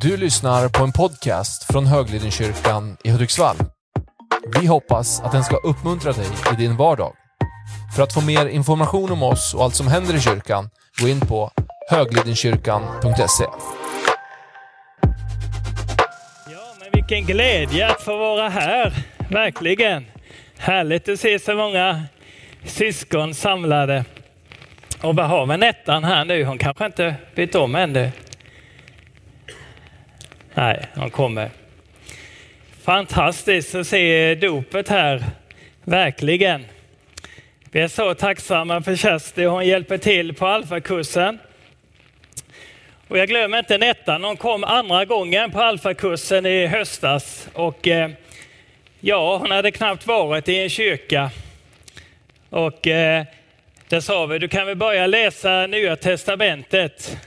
Du lyssnar på en podcast från Höglidenkyrkan i Hudiksvall. Vi hoppas att den ska uppmuntra dig i din vardag. För att få mer information om oss och allt som händer i kyrkan, gå in på höglidenkyrkan.se. Ja, men vilken glädje att få vara här, verkligen. Härligt att se så många syskon samlade. Och vad har vi Nettan här nu? Hon kanske inte vet om ännu. Nej, de kommer. Fantastiskt att se dopet här, verkligen. Vi är så tacksamma för Kersti, hon hjälper till på alfakursen. Och jag glömmer inte Nettan, hon kom andra gången på alfakursen i höstas. Och eh, ja, hon hade knappt varit i en kyrka. Och eh, där sa vi, du kan väl börja läsa Nya Testamentet.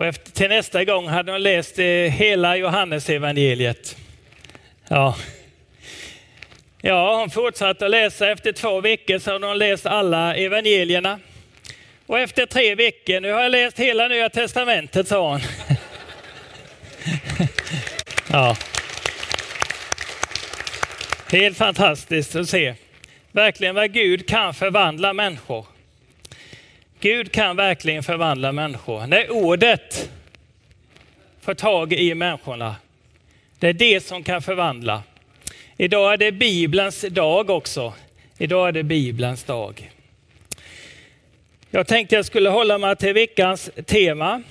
Och efter, till nästa gång hade hon läst eh, hela Johannesevangeliet. Ja. ja, hon fortsatte att läsa. Efter två veckor så hade hon läst alla evangelierna. Och efter tre veckor, nu har jag läst hela Nya Testamentet, sa hon. ja. Helt fantastiskt att se. Verkligen vad Gud kan förvandla människor. Gud kan verkligen förvandla människor. När ordet får tag i människorna, det är det som kan förvandla. Idag är det Bibelns dag också. Idag är det Bibelns dag. Jag tänkte jag skulle hålla mig till veckans tema.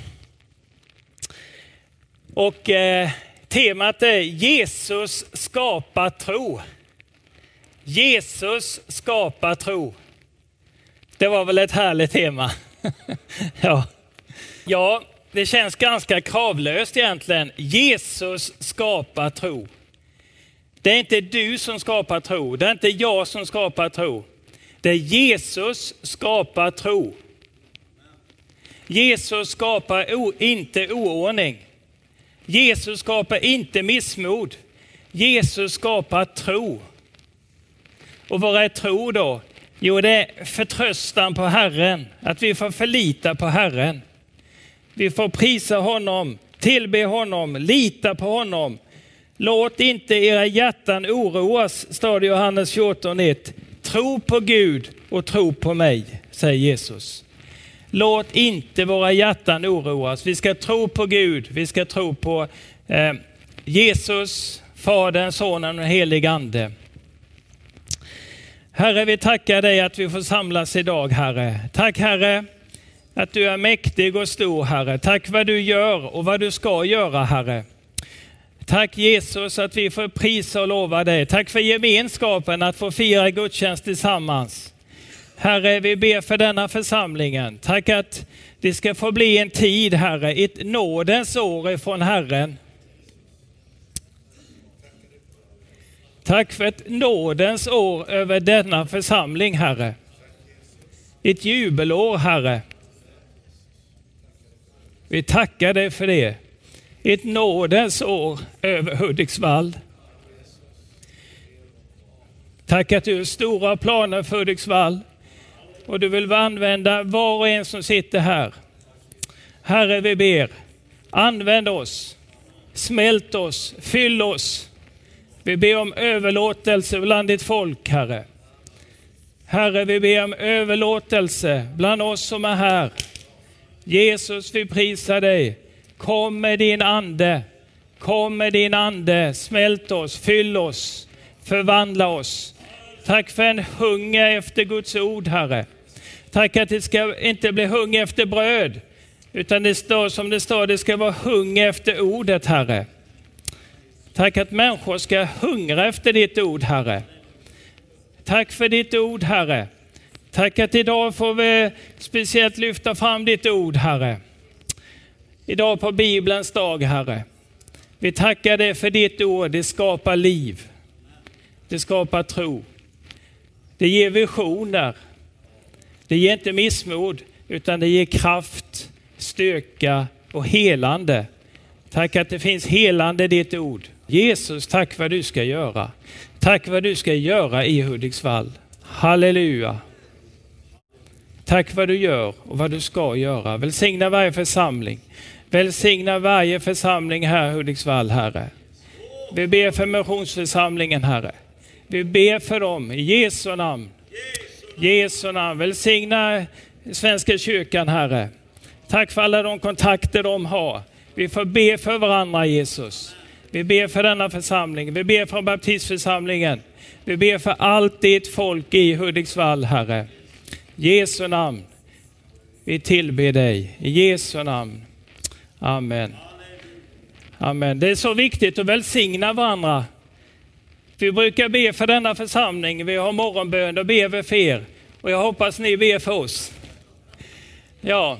Och eh, temat är Jesus skapar tro. Jesus skapar tro. Det var väl ett härligt tema? ja. ja, det känns ganska kravlöst egentligen. Jesus skapar tro. Det är inte du som skapar tro, det är inte jag som skapar tro. Det är Jesus skapar tro. Jesus skapar o, inte oordning. Jesus skapar inte missmod. Jesus skapar tro. Och vad är tro då? Jo, det är förtröstan på Herren, att vi får förlita på Herren. Vi får prisa honom, tillbe honom, lita på honom. Låt inte era hjärtan oroas, står det i Johannes 14.1. Tro på Gud och tro på mig, säger Jesus. Låt inte våra hjärtan oroas. Vi ska tro på Gud, vi ska tro på eh, Jesus, Fadern, Sonen och den helige Ande. Herre, vi tackar dig att vi får samlas idag, Herre. Tack Herre, att du är mäktig och stor, Herre. Tack vad du gör och vad du ska göra, Herre. Tack Jesus att vi får prisa och lova dig. Tack för gemenskapen att få fira gudstjänst tillsammans. Herre, vi ber för denna församlingen. Tack att det ska få bli en tid, Herre, ett nådens år ifrån Herren. Tack för ett nådens år över denna församling, Herre. Ett jubelår, Herre. Vi tackar dig för det. Ett nådens år över Hudiksvall. Tack att du har stora planer för Hudiksvall och du vill använda var och en som sitter här. Herre, vi ber, använd oss, smält oss, fyll oss vi ber om överlåtelse bland ditt folk, Herre. Herre, vi ber om överlåtelse bland oss som är här. Jesus, vi prisar dig. Kom med din ande. Kom med din ande. Smält oss, fyll oss, förvandla oss. Tack för en hunger efter Guds ord, Herre. Tack att det ska inte bli hunger efter bröd, utan det står som det står, det ska vara hunger efter ordet, Herre. Tack att människor ska hungra efter ditt ord, Herre. Tack för ditt ord, Herre. Tack att idag får vi speciellt lyfta fram ditt ord, Herre. Idag på Bibelns dag, Herre. Vi tackar dig för ditt ord, det skapar liv. Det skapar tro. Det ger visioner. Det ger inte missmod, utan det ger kraft, styrka och helande. Tack att det finns helande i ditt ord. Jesus, tack vad du ska göra. Tack vad du ska göra i Hudiksvall. Halleluja. Tack vad du gör och vad du ska göra. Välsigna varje församling. Välsigna varje församling här i Hudiksvall, Herre. Vi ber för missionsförsamlingen, Herre. Vi ber för dem i Jesu namn. Jesu namn. Välsigna Svenska kyrkan, Herre. Tack för alla de kontakter de har. Vi får be för varandra, Jesus. Vi ber för denna församling. Vi ber för baptistförsamlingen. Vi ber för allt ditt folk i Hudiksvall, Herre. Jesu namn. Vi tillber dig. I Jesu namn. Amen. Amen. Det är så viktigt att välsigna varandra. Vi brukar be för denna församling. Vi har morgonbön och ber vi för er. Och jag hoppas ni ber för oss. Ja,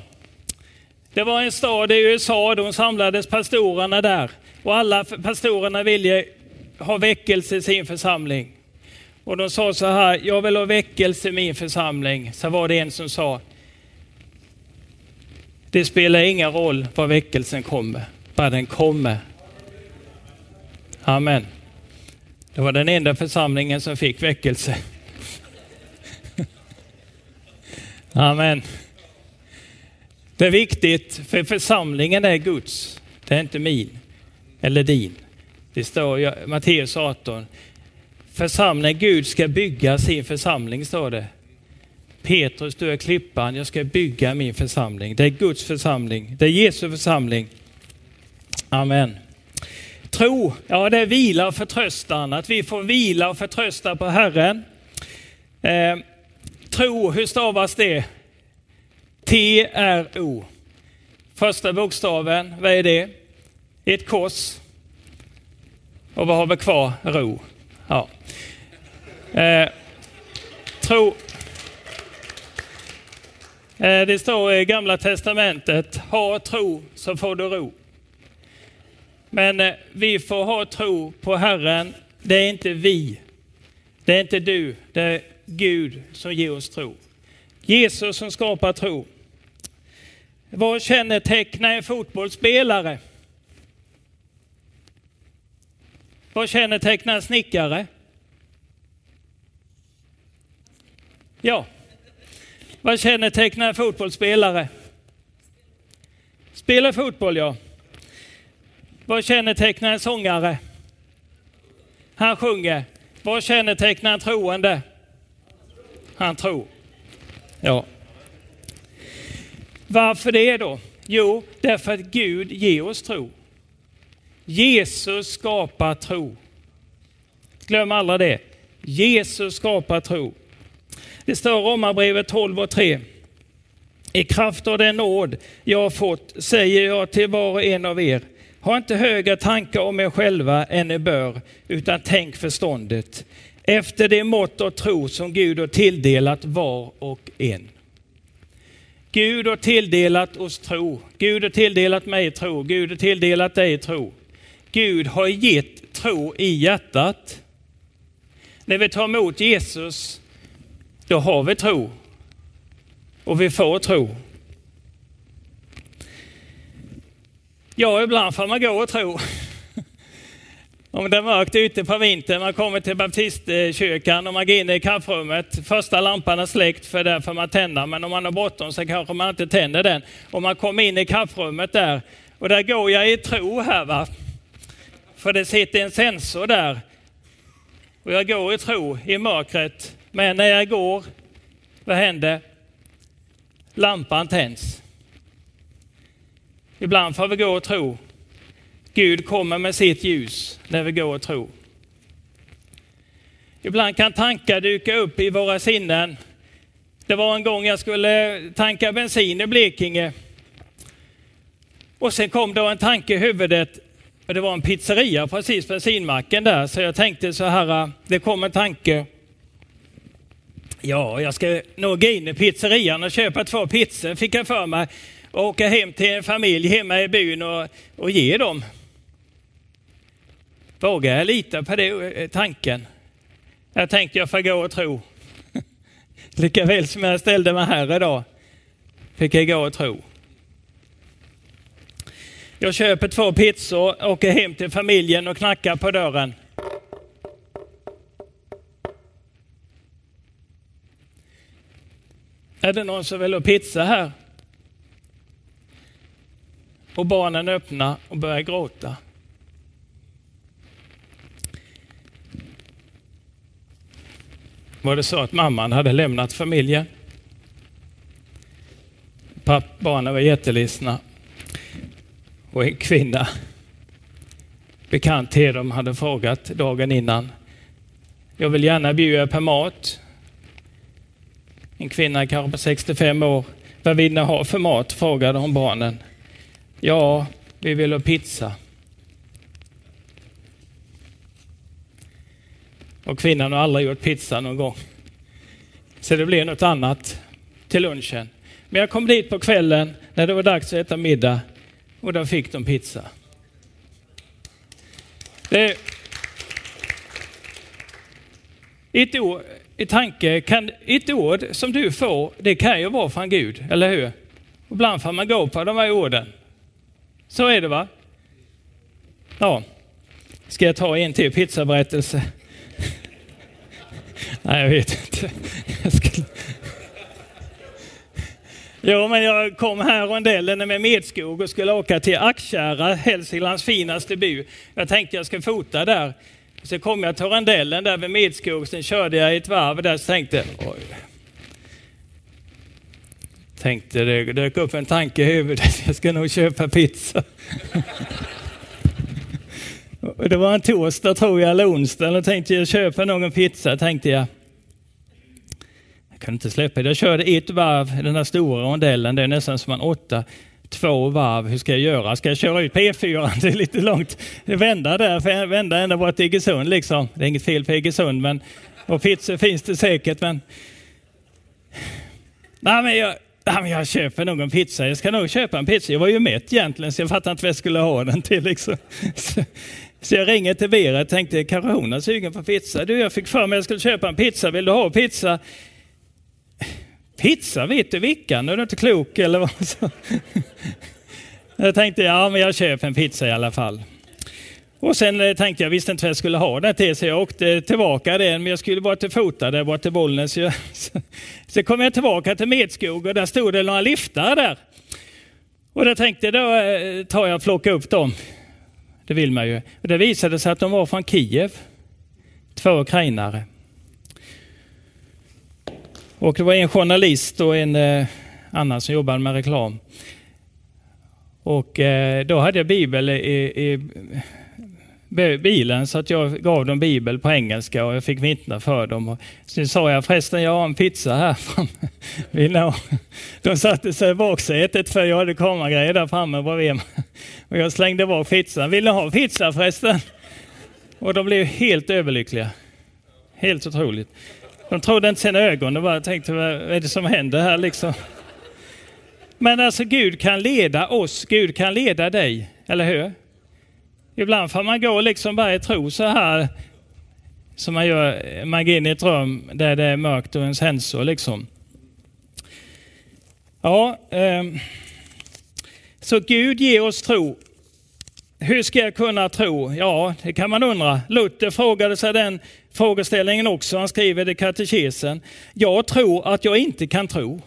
det var en stad i USA, de samlades pastorerna där och alla pastorerna ville ha väckelse i sin församling. Och de sa så här, jag vill ha väckelse i min församling. Så var det en som sa, det spelar ingen roll var väckelsen kommer, bara den kommer. Amen. Det var den enda församlingen som fick väckelse. Amen. Det är viktigt, för församlingen är Guds, det är inte min eller din. Det står i Matteus 18. Församlingen, Gud ska bygga sin församling, står det. Petrus, du är klippan, jag ska bygga min församling. Det är Guds församling, det är Jesu församling. Amen. Tro, ja det är vila och förtröstan, att vi får vila och förtrösta på Herren. Eh, tro, hur stavas det? T-R-O. Första bokstaven, vad är det? Ett kors. Och vad har vi kvar? Ro. Ja. Eh, tro. Eh, det står i Gamla Testamentet, ha tro så får du ro. Men eh, vi får ha tro på Herren. Det är inte vi. Det är inte du. Det är Gud som ger oss tro. Jesus som skapar tro. Vad kännetecknar en fotbollsspelare? Vad kännetecknar en snickare? Ja. Vad kännetecknar en fotbollsspelare? Spelar fotboll, ja. Vad kännetecknar en sångare? Han sjunger. Vad kännetecknar en troende? Han tror. Ja. Varför det då? Jo, därför att Gud ger oss tro. Jesus skapar tro. Glöm aldrig det. Jesus skapar tro. Det står i Romarbrevet 12 och 3. I kraft av den nåd jag har fått säger jag till var och en av er, ha inte högre tankar om er själva än ni bör, utan tänk förståndet efter det mått av tro som Gud har tilldelat var och en. Gud har tilldelat oss tro. Gud har tilldelat mig tro. Gud har tilldelat dig tro. Gud har gett tro i hjärtat. När vi tar emot Jesus, då har vi tro. Och vi får tro. Ja, ibland får man gå och tro. Om det är mörkt ute på vintern, man kommer till baptistkyrkan och man går in i kaffrummet. Första lampan är släckt för där får man tända, men om man har bråttom så kanske man inte tänder den. Och man kommer in i kaffrummet där och där går jag i tro här va. För det sitter en sensor där. Och jag går i tro i mörkret. Men när jag går, vad händer? Lampan tänds. Ibland får vi gå och tro. Gud kommer med sitt ljus när vi går och tror. Ibland kan tankar dyka upp i våra sinnen. Det var en gång jag skulle tanka bensin i Blekinge. Och sen kom då en tanke i huvudet. Och det var en pizzeria precis bensinmacken där, så jag tänkte så här, äh, det kom en tanke. Ja, jag ska nog gå in i pizzerian och köpa två pizzor, fick jag för mig. Och åka hem till en familj hemma i byn och, och ge dem. Vågar jag lita på det, eh, tanken? Jag tänkte jag får gå och tro. Lika väl som jag ställde mig här idag fick jag gå och tro. Jag köper två pizzor, åker hem till familjen och knackar på dörren. Är det någon som vill ha pizza här? Och barnen öppnar och börjar gråta. Var det så att mamman hade lämnat familjen? Papp, barnen var jätteledsna. Och en kvinna, bekant till dem, hade frågat dagen innan. Jag vill gärna bjuda på mat. En kvinna kanske på 65 år. Vad vill ni ha för mat? frågade hon barnen. Ja, vi vill ha pizza. Och kvinnan har aldrig gjort pizza någon gång. Så det blev något annat till lunchen. Men jag kom dit på kvällen när det var dags att äta middag och då fick de pizza. Det ett ord, i tanke, kan, ett ord som du får, det kan ju vara från Gud, eller hur? Ibland får man gå på de här orden. Så är det va? Ja. Ska jag ta en till pizzaberättelse? Nej, jag vet inte. Jag skulle... Jo, men jag kom här rondellen med Medskog och skulle åka till Akkära, Hälsinglands finaste by. Jag tänkte jag ska fota där. Så kom jag till rondellen där vid Medskog, sen körde jag ett varv där och tänkte oj. Tänkte det dök upp en tanke i huvudet, jag ska nog köpa pizza. det var en torsdag tror jag, eller onsdag, och tänkte jag köpa någon pizza, tänkte jag. Jag kunde inte släppa det. Jag körde ett varv i den här stora rondellen, det är nästan som en åtta två varv. Hur ska jag göra? Ska jag köra ut P4? Det är lite långt. Vända där, vända ända bort till Iggesund liksom. Det är inget fel på Iggesund, men och pizza finns det säkert. Men, nej, men jag, nej, men jag köper nog en pizza. Jag ska nog köpa en pizza. Jag var ju mätt egentligen, så jag fattade inte vad jag skulle ha den till. Liksom. Så, så jag ringer till Vera och tänkte, kanske hon är sugen på pizza. Du, jag fick för mig att jag skulle köpa en pizza. Vill du ha pizza? Pizza, vet du vilken? Är du inte klok eller vad? Så. Jag tänkte, ja men jag köper en pizza i alla fall. Och sen eh, tänkte jag, visste inte vad jag skulle ha den till, så jag åkte tillbaka den, men jag skulle bara till Fota, där bort till Bollnäs. Så, så, så kom jag tillbaka till Medskog och där stod det några liftar där. Och då tänkte jag, då eh, tar jag och plockar upp dem. Det vill man ju. Och det visade sig att de var från Kiev. Två ukrainare. Och det var en journalist och en eh, annan som jobbade med reklam. Och eh, då hade jag bibel i, i, bilen så att jag gav dem bibel på engelska och jag fick vittna för dem. Och sen sa jag förresten, jag har en pizza här framme. De satte sig i baksätet för jag hade kameragrejer där framme bredvid mig. Och jag slängde bak pizzan. Vill ni ha pizza förresten? Och de blev helt överlyckliga. Helt otroligt. De trodde inte sina ögon, de bara tänkte vad är det som händer här liksom? Men alltså Gud kan leda oss, Gud kan leda dig, eller hur? Ibland får man gå liksom bara i tro så här, som man gör, man går in i ett rum där det är mörkt och ens hänsor liksom. Ja, eh, så Gud ger oss tro. Hur ska jag kunna tro? Ja, det kan man undra. Luther frågade sig den frågeställningen också. Han skriver i katekesen. Jag tror att jag inte kan tro.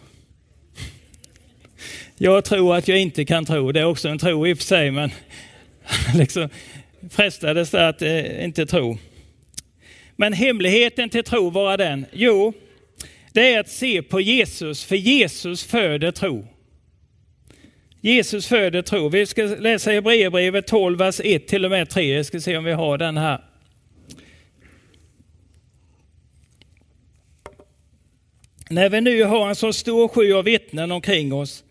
Jag tror att jag inte kan tro. Det är också en tro i och för sig, men liksom frestades att eh, inte tro. Men hemligheten till tro var den? Jo, det är att se på Jesus, för Jesus föder tro. Jesus föder tro. Vi ska läsa Hebreerbrevet 12, vers 1 till och med 3. Jag ska se om vi har den här. När vi nu har en så stor sky av vittnen omkring oss,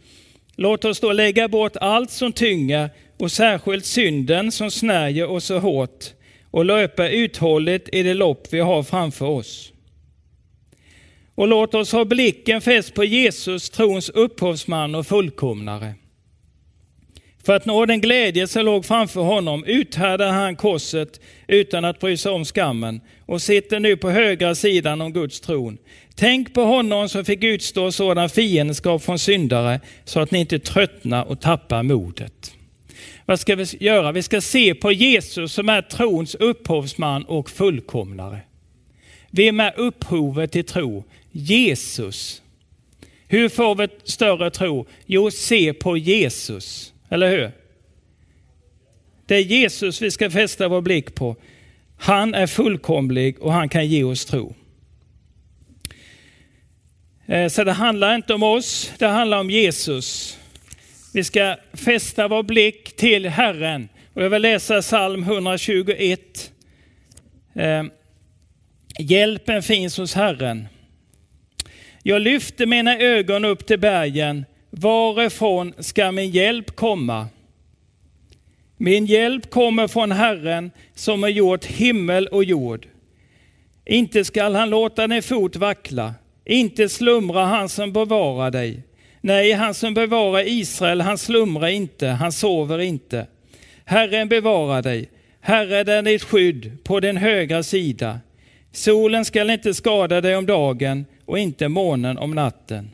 låt oss då lägga bort allt som tynger och särskilt synden som snärjer oss så hårt och löpa uthålligt i det lopp vi har framför oss. Och låt oss ha blicken fäst på Jesus, trons upphovsman och fullkomnare. För att nå den glädje som låg framför honom uthärdade han korset utan att bry sig om skammen och sitter nu på högra sidan om Guds tron. Tänk på honom som fick utstå sådan fiendskap från syndare så att ni inte tröttnar och tappar modet. Vad ska vi göra? Vi ska se på Jesus som är trons upphovsman och fullkomnare. Vem är upphovet till tro? Jesus. Hur får vi större tro? Jo, se på Jesus, eller hur? Det är Jesus vi ska fästa vår blick på. Han är fullkomlig och han kan ge oss tro. Eh, så det handlar inte om oss, det handlar om Jesus. Vi ska fästa vår blick till Herren. Och jag vill läsa psalm 121. Eh, hjälpen finns hos Herren. Jag lyfter mina ögon upp till bergen. Varifrån ska min hjälp komma? Min hjälp kommer från Herren som har gjort himmel och jord. Inte skall han låta din fot vackla, inte slumra han som bevarar dig. Nej, han som bevarar Israel, han slumrar inte, han sover inte. Herren bevarar dig, Herren är ditt skydd på din högra sida. Solen skall inte skada dig om dagen och inte månen om natten.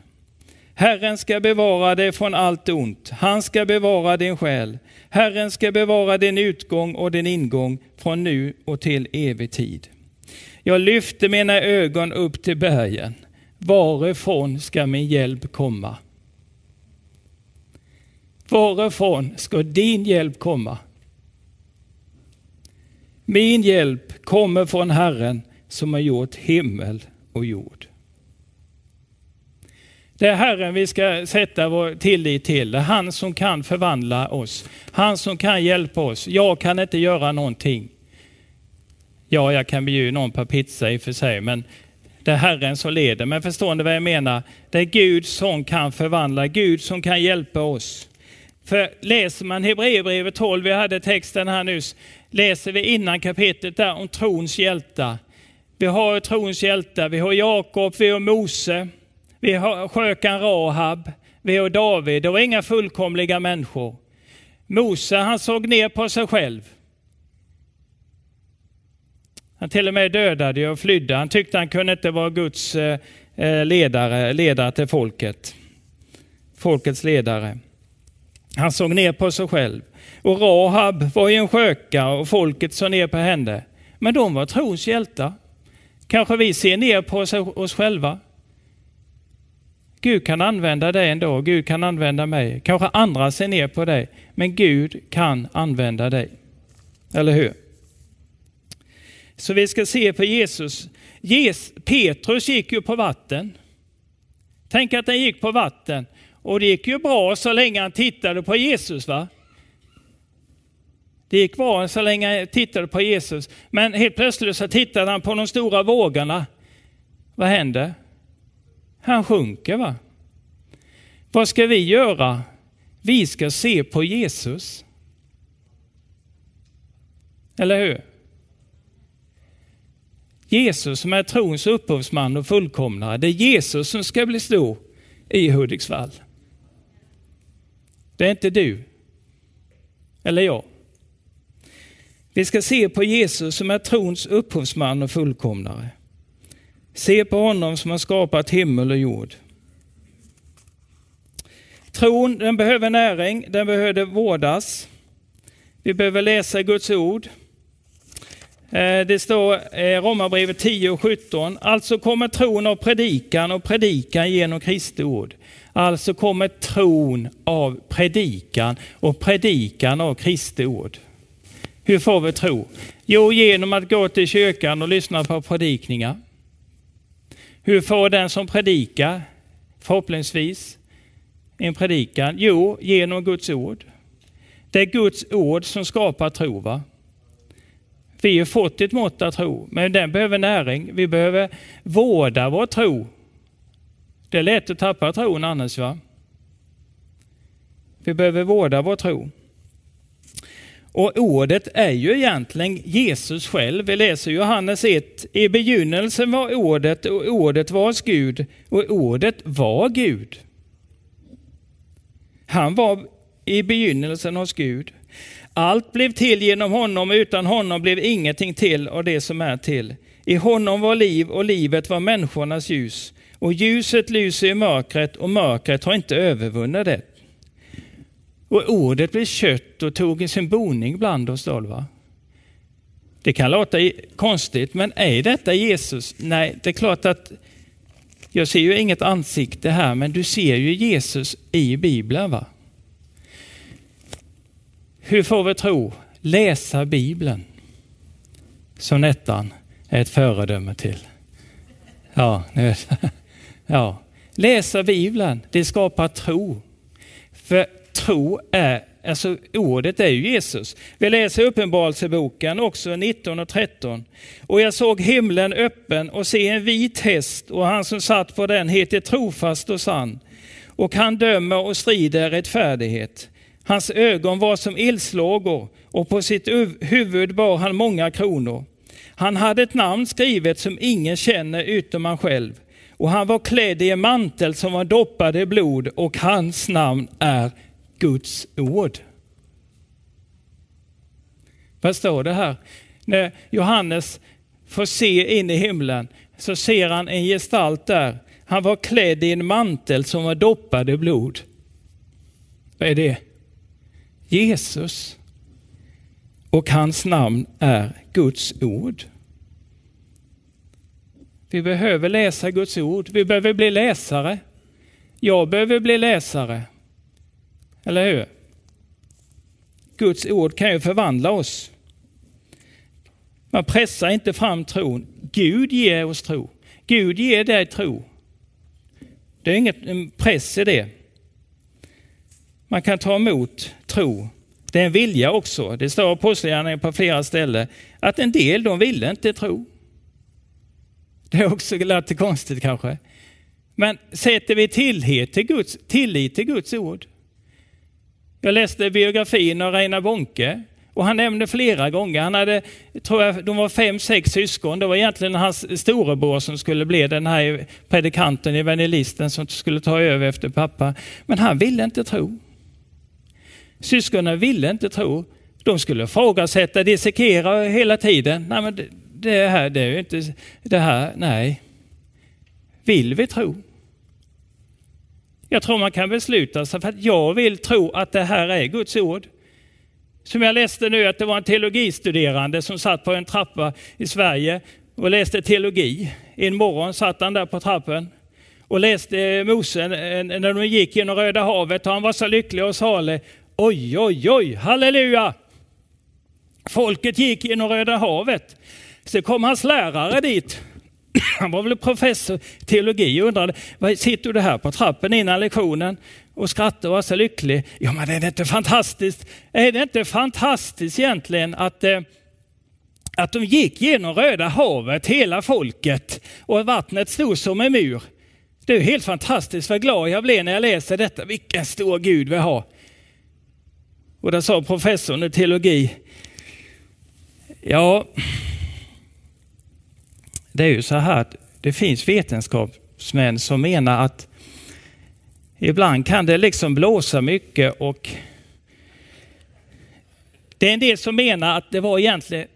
Herren ska bevara dig från allt ont. Han ska bevara din själ. Herren ska bevara din utgång och din ingång från nu och till evig tid. Jag lyfter mina ögon upp till bergen. Varifrån ska min hjälp komma? Varifrån ska din hjälp komma? Min hjälp kommer från Herren som har gjort himmel och jord. Det är Herren vi ska sätta vår tillit till. Det är han som kan förvandla oss. Han som kan hjälpa oss. Jag kan inte göra någonting. Ja, jag kan bjuda någon på pizza i och för sig, men det är Herren som leder. Men förstår ni vad jag menar? Det är Gud som kan förvandla, Gud som kan hjälpa oss. För läser man Hebreerbrevet 12, vi hade texten här nyss, läser vi innan kapitlet där om trons hjältar. Vi har trons hjältar, vi har Jakob, vi har Mose, vi har skökan Rahab, vi har David. Det var inga fullkomliga människor. Mose han såg ner på sig själv. Han till och med dödade och flydde. Han tyckte han kunde inte vara Guds eh, eh, ledare, ledare till folket. Folkets ledare. Han såg ner på sig själv. Och Rahab var ju en sköka och folket såg ner på henne. Men de var trons hjältar. Kanske vi ser ner på oss själva. Gud kan använda dig en dag, Gud kan använda mig. Kanske andra ser ner på dig, men Gud kan använda dig. Eller hur? Så vi ska se på Jesus. Petrus gick ju på vatten. Tänk att han gick på vatten. Och det gick ju bra så länge han tittade på Jesus. va? Det gick bra så länge han tittade på Jesus. Men helt plötsligt så tittade han på de stora vågorna. Vad hände? Han sjunker. va? Vad ska vi göra? Vi ska se på Jesus. Eller hur? Jesus som är trons upphovsman och fullkomnare. Det är Jesus som ska bli stor i Hudiksvall. Det är inte du eller jag. Vi ska se på Jesus som är trons upphovsman och fullkomnare. Se på honom som har skapat himmel och jord. Tron den behöver näring, den behöver vårdas. Vi behöver läsa Guds ord. Eh, det står i Romarbrevet 10 och 17. Alltså kommer tron av predikan och predikan genom Kristi ord. Alltså kommer tron av predikan och predikan av Kristi ord. Hur får vi tro? Jo, genom att gå till kyrkan och lyssna på predikningar. Hur får den som predikar, förhoppningsvis, en predikan? Jo, genom Guds ord. Det är Guds ord som skapar tro. Va? Vi har fått ett mått av tro, men den behöver näring. Vi behöver vårda vår tro. Det är lätt att tappa tron annars. va? Vi behöver vårda vår tro. Och ordet är ju egentligen Jesus själv. Vi läser Johannes 1. I begynnelsen var ordet och ordet var hos Gud och ordet var Gud. Han var i begynnelsen hos Gud. Allt blev till genom honom, utan honom blev ingenting till av det som är till. I honom var liv och livet var människornas ljus. Och ljuset lyser i mörkret och mörkret har inte övervunnit det. Och ordet blev kött och tog sin boning bland oss. Då. Det kan låta konstigt, men är detta Jesus? Nej, det är klart att Jag ser ju inget ansikte här, men du ser ju Jesus i Bibeln. va? Hur får vi tro? Läsa Bibeln. Som Nettan är ett föredöme till. Ja, ni vet. ja. Läsa Bibeln, det skapar tro. För tro är, alltså ordet är ju Jesus. Vi läser Uppenbarelseboken också 19 och 13. Och jag såg himlen öppen och se en vit häst och han som satt på den heter trofast och sann. Och han dömer och strider rättfärdighet. Hans ögon var som eldslågor och på sitt huvud bar han många kronor. Han hade ett namn skrivet som ingen känner utom han själv. Och han var klädd i en mantel som var doppad i blod och hans namn är Guds ord. Vad står det här? När Johannes får se in i himlen så ser han en gestalt där. Han var klädd i en mantel som var doppad i blod. Vad är det? Jesus. Och hans namn är Guds ord. Vi behöver läsa Guds ord. Vi behöver bli läsare. Jag behöver bli läsare. Eller hur? Guds ord kan ju förvandla oss. Man pressar inte fram tron. Gud ger oss tro. Gud ger dig tro. Det är ingen press i det. Man kan ta emot tro. Det är en vilja också. Det står i Apostlagärningarna på flera ställen att en del de ville inte tro. Det är också lite konstigt kanske. Men sätter vi tillit till Guds, tillit till Guds ord? Jag läste biografin av Reina Bonke och han nämnde flera gånger, han hade, tror jag, de var fem, sex syskon. Det var egentligen hans storebror som skulle bli den här predikanten, evangelisten som skulle ta över efter pappa. Men han ville inte tro. Syskonen ville inte tro. De skulle ifrågasätta, dissekera hela tiden. Nej, men det, det här, det är ju inte det här, nej. Vill vi tro? Jag tror man kan besluta sig för att jag vill tro att det här är Guds ord. Som jag läste nu att det var en teologistuderande som satt på en trappa i Sverige och läste teologi. En morgon satt han där på trappen och läste Mose när de gick genom Röda havet och han var så lycklig och salig. Oj, oj, oj, halleluja! Folket gick genom Röda havet. Så kom hans lärare dit. Han var väl professor i teologi och undrade, vad sitter du här på trappen innan lektionen och skrattar och är så lycklig? Ja, men är det inte fantastiskt? Är det inte fantastiskt egentligen att eh, att de gick genom Röda havet, hela folket, och vattnet stod som en mur. Det är helt fantastiskt vad glad jag blev när jag läser detta. Vilken stor Gud vi har. Och där sa professorn i teologi, ja, det är ju så här att det finns vetenskapsmän som menar att ibland kan det liksom blåsa mycket och det är en del som menar att det var egentligen,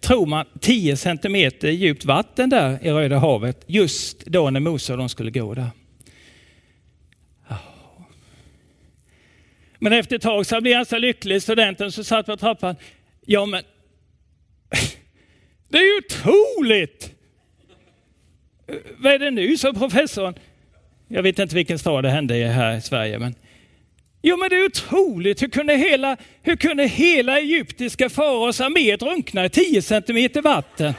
tror man, 10 centimeter djupt vatten där i Röda havet just då när Mose och de skulle gå där. Men efter ett tag så blev han så lycklig, studenten som satt på trappan. Ja men, det är ju otroligt! Vad är det nu, sa professorn. Jag vet inte vilken stad det hände i här i Sverige. Men... Jo men det är otroligt, hur kunde hela, hur kunde hela egyptiska faraos armé drunkna i 10 centimeter vatten?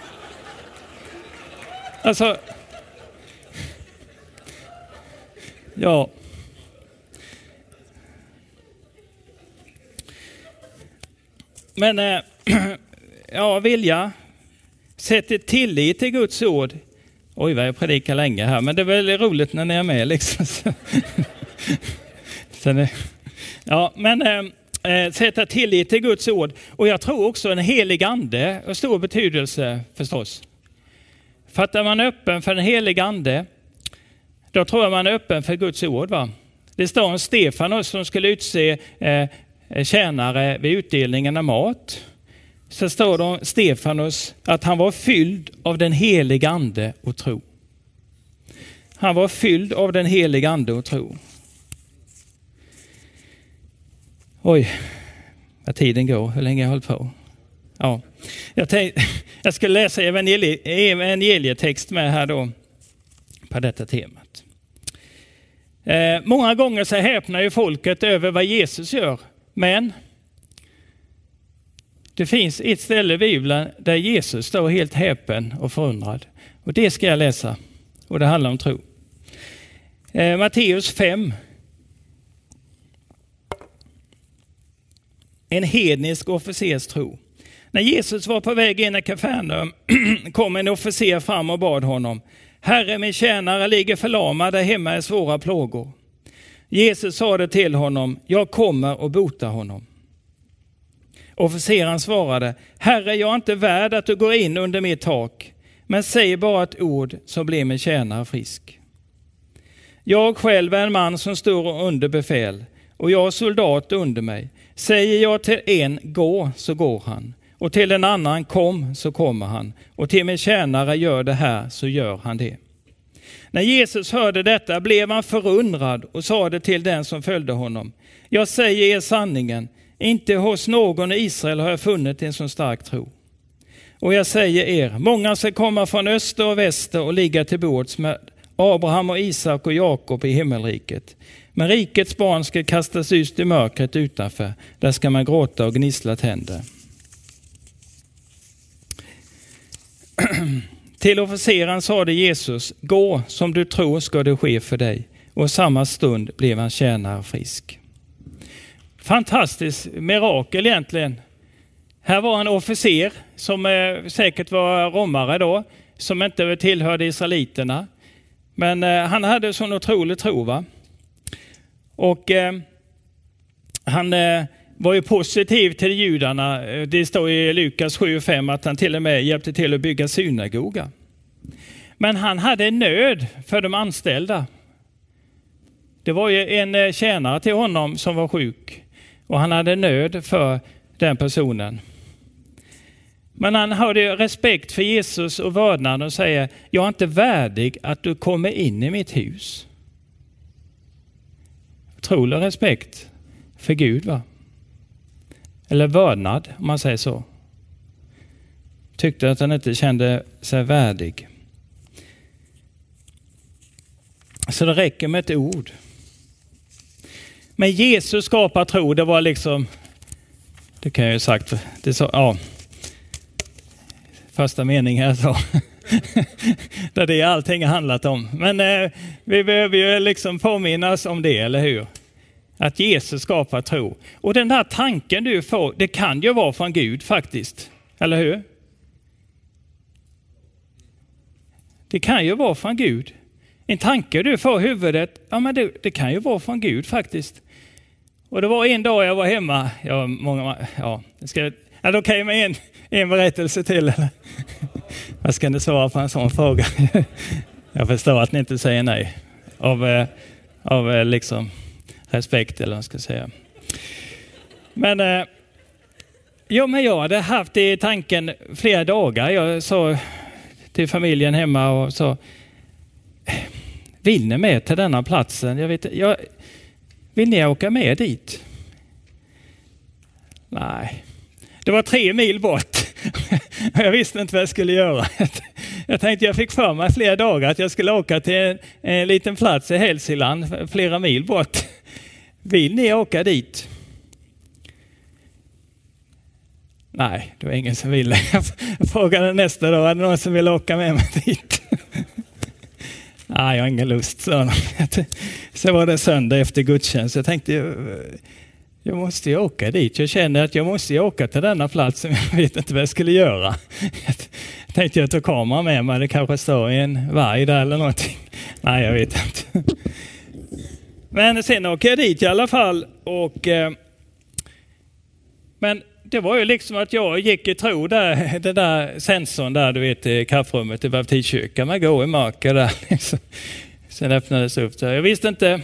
Alltså... Ja. Men, äh, ja, vilja. Sätt tillit till Guds ord Oj vad jag predikar länge här, men det är väldigt roligt när ni är med. Liksom. Sen, eh, ja, men eh, eh, sätta tillit till Guds ord. Och jag tror också en helig ande har stor betydelse förstås. För att är man öppen för en helig ande, då tror jag man är öppen för Guds ord. Va? Det står om Stefanos som skulle utse eh, Eh, tjänare vid utdelningen av mat så står det om Stefanus att han var fylld av den heliga ande och tro. Han var fylld av den heliga ande och tro. Oj, vad tiden går, hur länge jag hållit på? Ja, jag, tänkte, jag ska läsa evangelie, evangelietext med här då. på detta temat. Eh, många gånger så häpnar ju folket över vad Jesus gör, men det finns ett ställe i Bibeln där Jesus står helt häpen och förundrad. Och det ska jag läsa. Och det handlar om tro. Eh, Matteus 5. En hednisk officers tro. När Jesus var på väg in i Kafarnaum kom en officer fram och bad honom. Herre, min tjänare ligger förlamad där hemma i svåra plågor. Jesus sade till honom, jag kommer och botar honom. Officeren svarade, Herre, jag är inte värd att du går in under mitt tak, men säg bara ett ord så blir min tjänare frisk. Jag själv är en man som står under befäl och jag har soldat under mig. Säger jag till en gå så går han och till en annan kom så kommer han och till min tjänare gör det här så gör han det. När Jesus hörde detta blev han förundrad och sade till den som följde honom. Jag säger er sanningen, inte hos någon i Israel har jag funnit en så stark tro. Och jag säger er, många ska komma från öster och väster och ligga till bords med Abraham och Isak och Jakob i himmelriket. Men rikets barn ska kastas ut i mörkret utanför. Där ska man gråta och gnissla tänder. Till officeren sade Jesus, gå som du tror ska det ske för dig. Och samma stund blev han tjänare frisk. Fantastiskt mirakel egentligen. Här var en officer som eh, säkert var romare då, som inte tillhörde israeliterna. Men eh, han hade sån otrolig tro. Va? Och eh, han eh, var ju positiv till judarna. Eh, det står i Lukas 7.5 att han till och med hjälpte till att bygga synagoga. Men han hade en nöd för de anställda. Det var ju en eh, tjänare till honom som var sjuk och han hade nöd för den personen. Men han hade respekt för Jesus och vördnad och säger, jag är inte värdig att du kommer in i mitt hus. Otrolig respekt för Gud. va? Eller vördnad om man säger så. Tyckte att han inte kände sig värdig. Så det räcker med ett ord. Men Jesus skapar tro, det var liksom, det kan jag ju sagt, det så, ja, första meningen jag sa. är det allting har handlat om. Men eh, vi behöver ju liksom påminnas om det, eller hur? Att Jesus skapar tro. Och den där tanken du får, det kan ju vara från Gud faktiskt. Eller hur? Det kan ju vara från Gud. En tanke du får i huvudet, ja men det, det kan ju vara från Gud faktiskt. Och det var en dag jag var hemma, ja, många, ja, ska, är det okej okay med en, en berättelse till? Eller? Vad ska ni svara på en sån fråga? Jag förstår att ni inte säger nej. Av, eh, av eh, liksom respekt eller vad man ska säga. Men, eh, ja, men jag hade haft det i tanken flera dagar. Jag sa till familjen hemma och sa, vill ni med till denna platsen? Jag vet, jag, vill ni åka med dit? Nej, det var tre mil bort. Jag visste inte vad jag skulle göra. Jag tänkte jag fick för mig flera dagar att jag skulle åka till en, en liten plats i Hälsingland, flera mil bort. Vill ni åka dit? Nej, det var ingen som ville. Jag frågade nästa dag, är det någon som vill åka med mig dit? Nej, jag har ingen lust, sa Så var det söndag efter gudstjänst. Jag tänkte, eh, jag måste ju åka dit. Jag känner att jag måste åka till denna plats. Jag vet inte vad jag skulle göra. Jag tänkte jag tar kameran med mig. Det kanske står en varg där eller någonting. Nej, jag vet inte. Men sen åker jag dit i alla fall. Och, eh, men det var ju liksom att jag gick i tro där, den där sensorn där du vet i kaffrummet i baptistkyrkan. Man går i mörker där. Liksom. Sen öppnades det upp. Jag visste inte.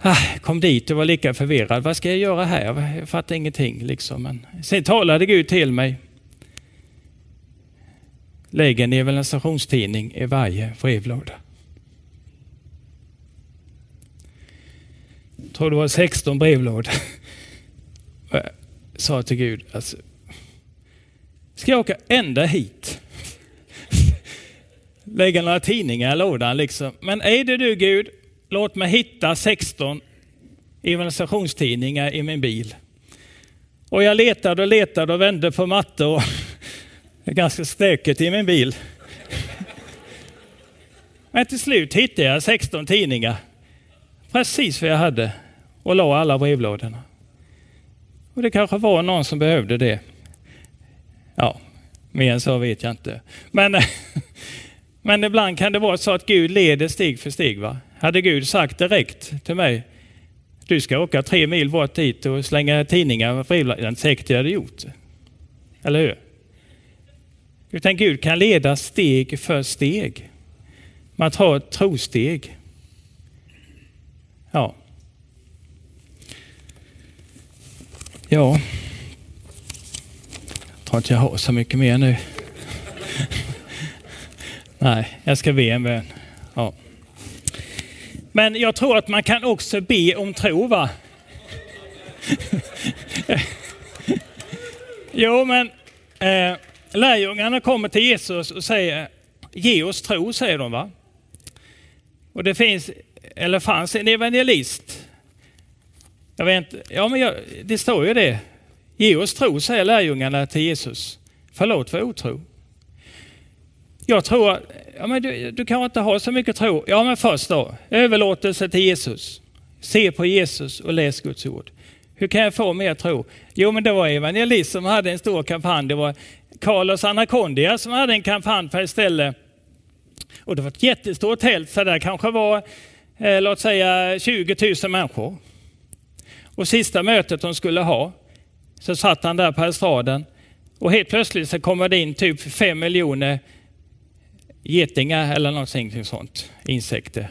Ah, kom dit och var lika förvirrad. Vad ska jag göra här? Jag fattar ingenting. Liksom. Men sen talade Gud till mig. Lägg en evangelisationstidning i varje brevlåda. Jag tror det var 16 brevlådor. Jag sa till Gud, alltså, ska jag åka ända hit? lägga några tidningar i lådan liksom. Men är det du Gud, låt mig hitta 16 evangelisationstidningar i min bil. Och jag letade och letade och vände på mattor. Och det är ganska stökigt i min bil. Men till slut hittade jag 16 tidningar. Precis vad jag hade. Och la alla brevlådorna. Och det kanske var någon som behövde det. Ja, mer än så vet jag inte. Men, men ibland kan det vara så att Gud leder steg för steg. Va? Hade Gud sagt direkt till mig, du ska åka tre mil bort dit och slänga tidningar på brevlådan, säkert jag hade gjort det. Eller hur? Utan Gud kan leda steg för steg. Man tar ett trosteg. Ja. Ja. Jag tror inte jag har så mycket mer nu. Nej, jag ska be en bön. Ja. Men jag tror att man kan också be om tro va? jo men eh, lärjungarna kommer till Jesus och säger ge oss tro säger de va? Och det finns, eller fanns en evangelist. Jag vet inte, ja men jag, det står ju det. Ge oss tro säger lärjungarna till Jesus. Förlåt för otro. Jag tror, ja men du, du kan inte ha så mycket tro. Ja men först då, överlåtelse till Jesus. Se på Jesus och läs Guds ord. Hur kan jag få mer tro? Jo men det var evangelist som hade en stor kampanj. Det var Carlos Anacondia som hade en kampanj på ett ställe. Och det var ett jättestort tält, så där kanske var, eh, låt säga 20 000 människor. Och sista mötet de skulle ha, så satt han där på estraden och helt plötsligt så kommer det in typ fem miljoner getingar eller någonting sånt, insekter.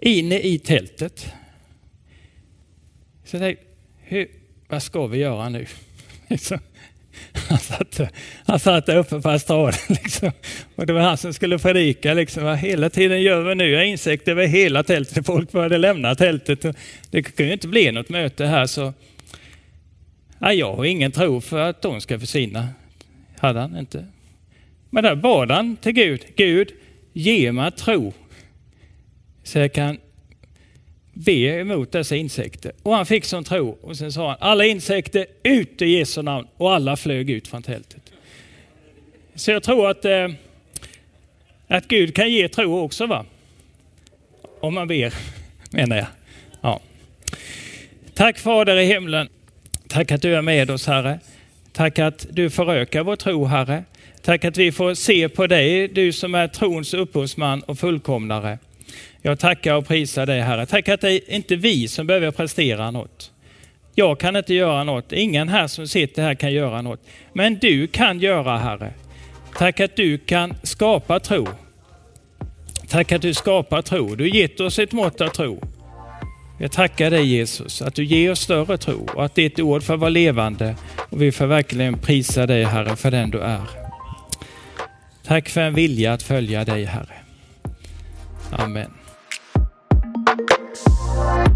Inne i tältet. Så jag tänkte, hur, vad ska vi göra nu? Han satt, han satt där uppe på estraden liksom. och det var han som skulle predika. Liksom. Hela tiden gör vi nya insekter över hela tältet. Folk började lämna tältet. Det kunde inte bli något möte här. så ja, Jag har ingen tro för att de ska försvinna. Hade han inte. Men där bad han till Gud. Gud, ge mig tro så jag kan be emot dessa insekter. Och han fick som tro. Och sen sa han, alla insekter ut i Jesu namn. Och alla flög ut från tältet. Så jag tror att, eh, att Gud kan ge tro också. va? Om man ber, menar jag. Ja. Tack Fader i himlen. Tack att du är med oss Herre. Tack att du förökar vår tro Herre. Tack att vi får se på dig, du som är trons upphovsman och fullkomnare. Jag tackar och prisar dig Herre. Tack att det är inte vi som behöver prestera något. Jag kan inte göra något. Ingen här som sitter här kan göra något. Men du kan göra Herre. Tack att du kan skapa tro. Tack att du skapar tro. Du har gett oss ett mått av tro. Jag tackar dig Jesus att du ger oss större tro och att ditt ord får vara levande. Och vi får verkligen prisa dig Herre för den du är. Tack för en vilja att följa dig Herre. Amen. Bye.